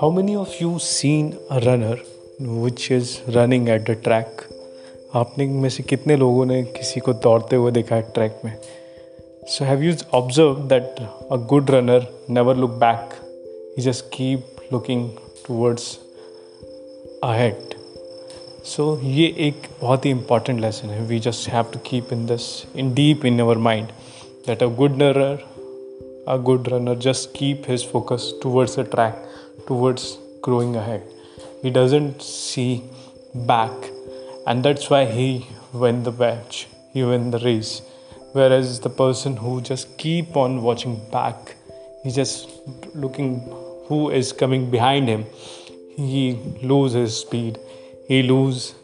How many of you seen a runner which is running at the track? आपने में से कितने लोगों ने किसी को दौड़ते हुए देखा है ट्रैक में? So have you observe that a good runner never look back he just keep looking towards ahead so ये एक बहुत ही इंपॉर्टेंट लेसन है. We just have to keep in this in deep in our mind that a good runner a good runner just keep his focus towards a track. Towards growing ahead. He doesn't see back and that's why he win the match he win the race. Whereas the person who just keep on watching back he just looking who is coming behind him he lose his speed he lose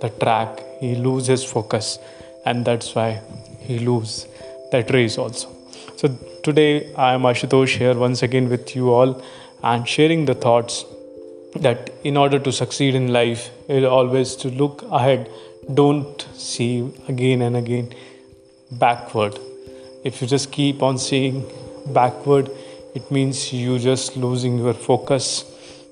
the track he lose his focus and that's why he lose that race also. So today I am Ashutosh here once again with you all and sharing the thoughts that in order to succeed in life, it always to look ahead. Don't see again and again backward. If you just keep on seeing backward, it means you just losing your focus.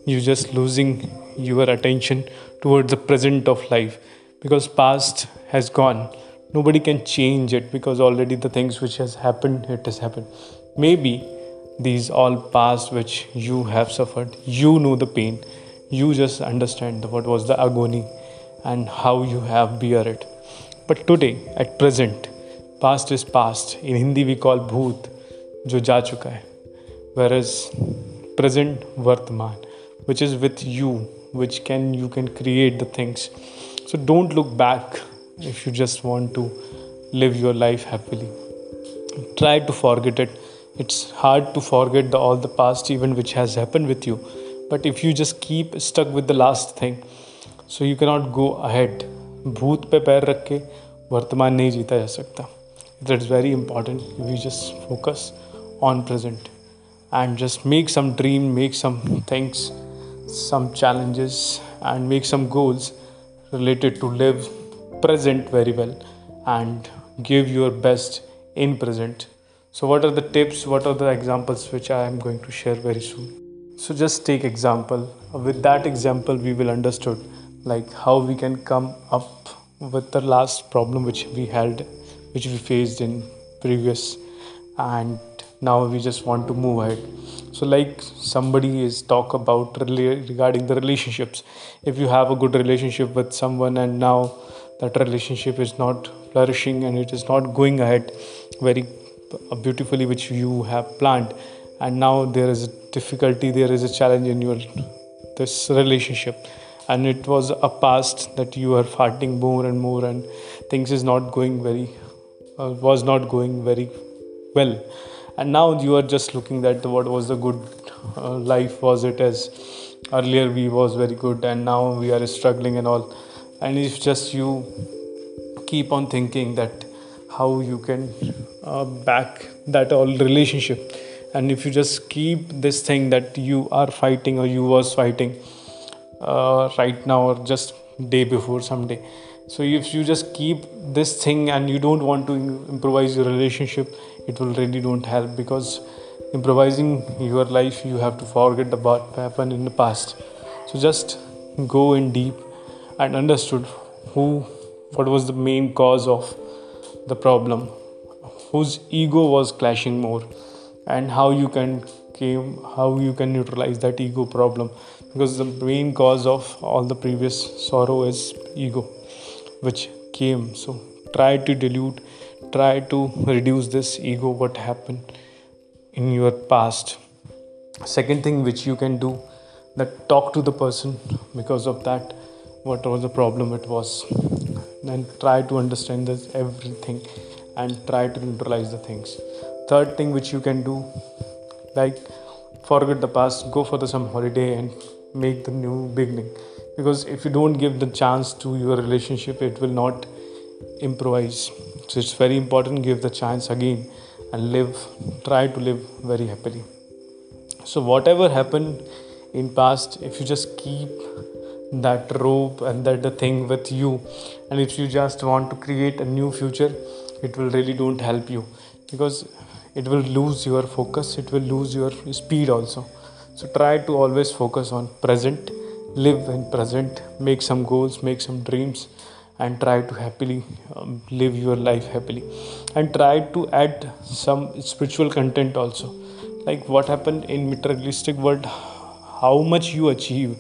You just losing your attention towards the present of life because past has gone nobody can change it because already the things which has happened it has happened maybe these all past which you have suffered you know the pain. You just understand what was the agony and how you have bear it. But today at present past is past. In hindi we call bhoot jo ja chuka whereas present vartman which is with you which can you can create the things. So don't look back if you just want to live your life happily. Try to forget it it's hard to forget the, all the past even which has happened with you but if you just keep stuck with the last thing so you cannot go ahead भूत पे पैर रख के वर्तमान नहीं जीता जा सकता that's very important we just focus on present and just make some dream make some things some challenges and make some goals related to live present very well and give your best in present so what are the tips? What are the examples which i am going to share very soon? So just take example. With that example we will understood like how we can come up with the last problem which we had which we faced in previous and now we just want to move ahead. So like somebody is talk about regarding the relationships. If you have a good relationship with someone and now that relationship is not flourishing and it is not going ahead very beautifully which you have planned. And now there is a difficulty there is a challenge in your this relationship. And it was a past that you are fighting more and more and things is not going very uh, was not going very well. And now you are just looking that what was the good uh, life was it as earlier we was very good and now we are struggling and all. And if just you keep on thinking that how you can uh, back that all relationship. And if you just keep this thing that you are fighting or you was fighting uh, right now or just day before someday. So if you just keep this thing and you don't want to improvise your relationship it will really don't help because improvising your life you have to forget about what happened in the past. So just go in deep and understood who what was the main cause of the problem whose ego was clashing more and how you can came how you can neutralize that ego problem. Because the main cause of all the previous sorrow is ego which came. So try to dilute try to reduce this ego what happened in your past. Second thing which you can do that talk to the person. Because of that what was the problem it was then try to understand this everything and try to neutralize the things. Third thing which you can do like forget the past go for the some holiday and make the new beginning. Because if you don't give the chance to your relationship it will not improvise. So it's very important give the chance again and live try to live very happily. So whatever happened in past if you just keep that rope and that the thing with you. And if you just want to create a new future it will really don't help you. Because it will lose your focus it will lose your speed also. So try to always focus on present live in present make some goals make some dreams and try to happily um, live your life happily. And try to add some spiritual content also. Like what happened in materialistic world how much you achieve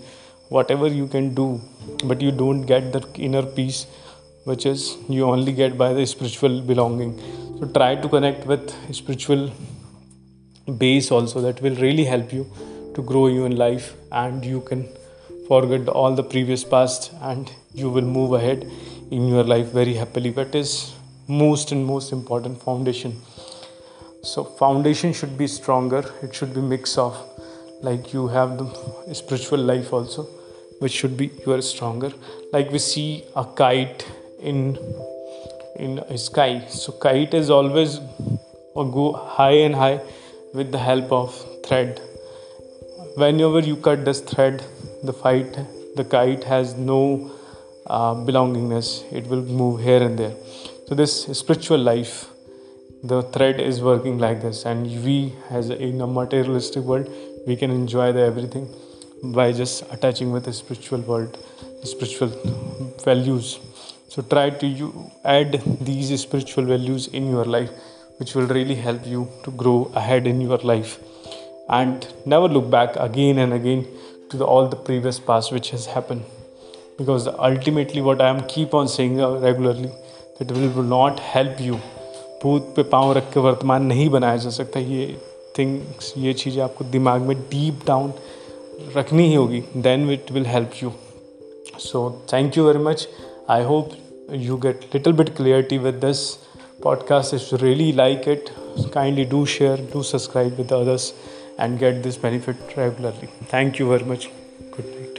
whatever you can do but you don't get the inner peace which is you only get by the spiritual belonging. So try to connect with spiritual base also that will really help you to grow you in life and you can forget all the previous past and you will move ahead in your life very happily. That is most and most important foundation. So foundation should be stronger. It should be mix of like you have the spiritual life also which should be you are stronger. Like we see a kite in in sky. So kite is always go high and high with the help of thread. Whenever you cut this thread the fight the kite has no uh, belongingness. It will move here and there. So this spiritual life the thread is working like this. And we as in a materialistic world we can enjoy the everything by just attaching with the spiritual world the spiritual values so try to you add these spiritual values in your life which will really help you to grow ahead in your life and never look back again and again to the, all the previous past which has happened because ultimately what i am keep on saying regularly that will, will not help you भूत पे पाँव रख के वर्तमान नहीं बनाया जा सकता ये थिंग्स ये चीज़ें आपको दिमाग में डीप डाउन रखनी ही होगी then it will help you so thank you very much I hope you get little bit clarity with this podcast is really like it kindly do share do subscribe with others and get this benefit regularly thank you very much good night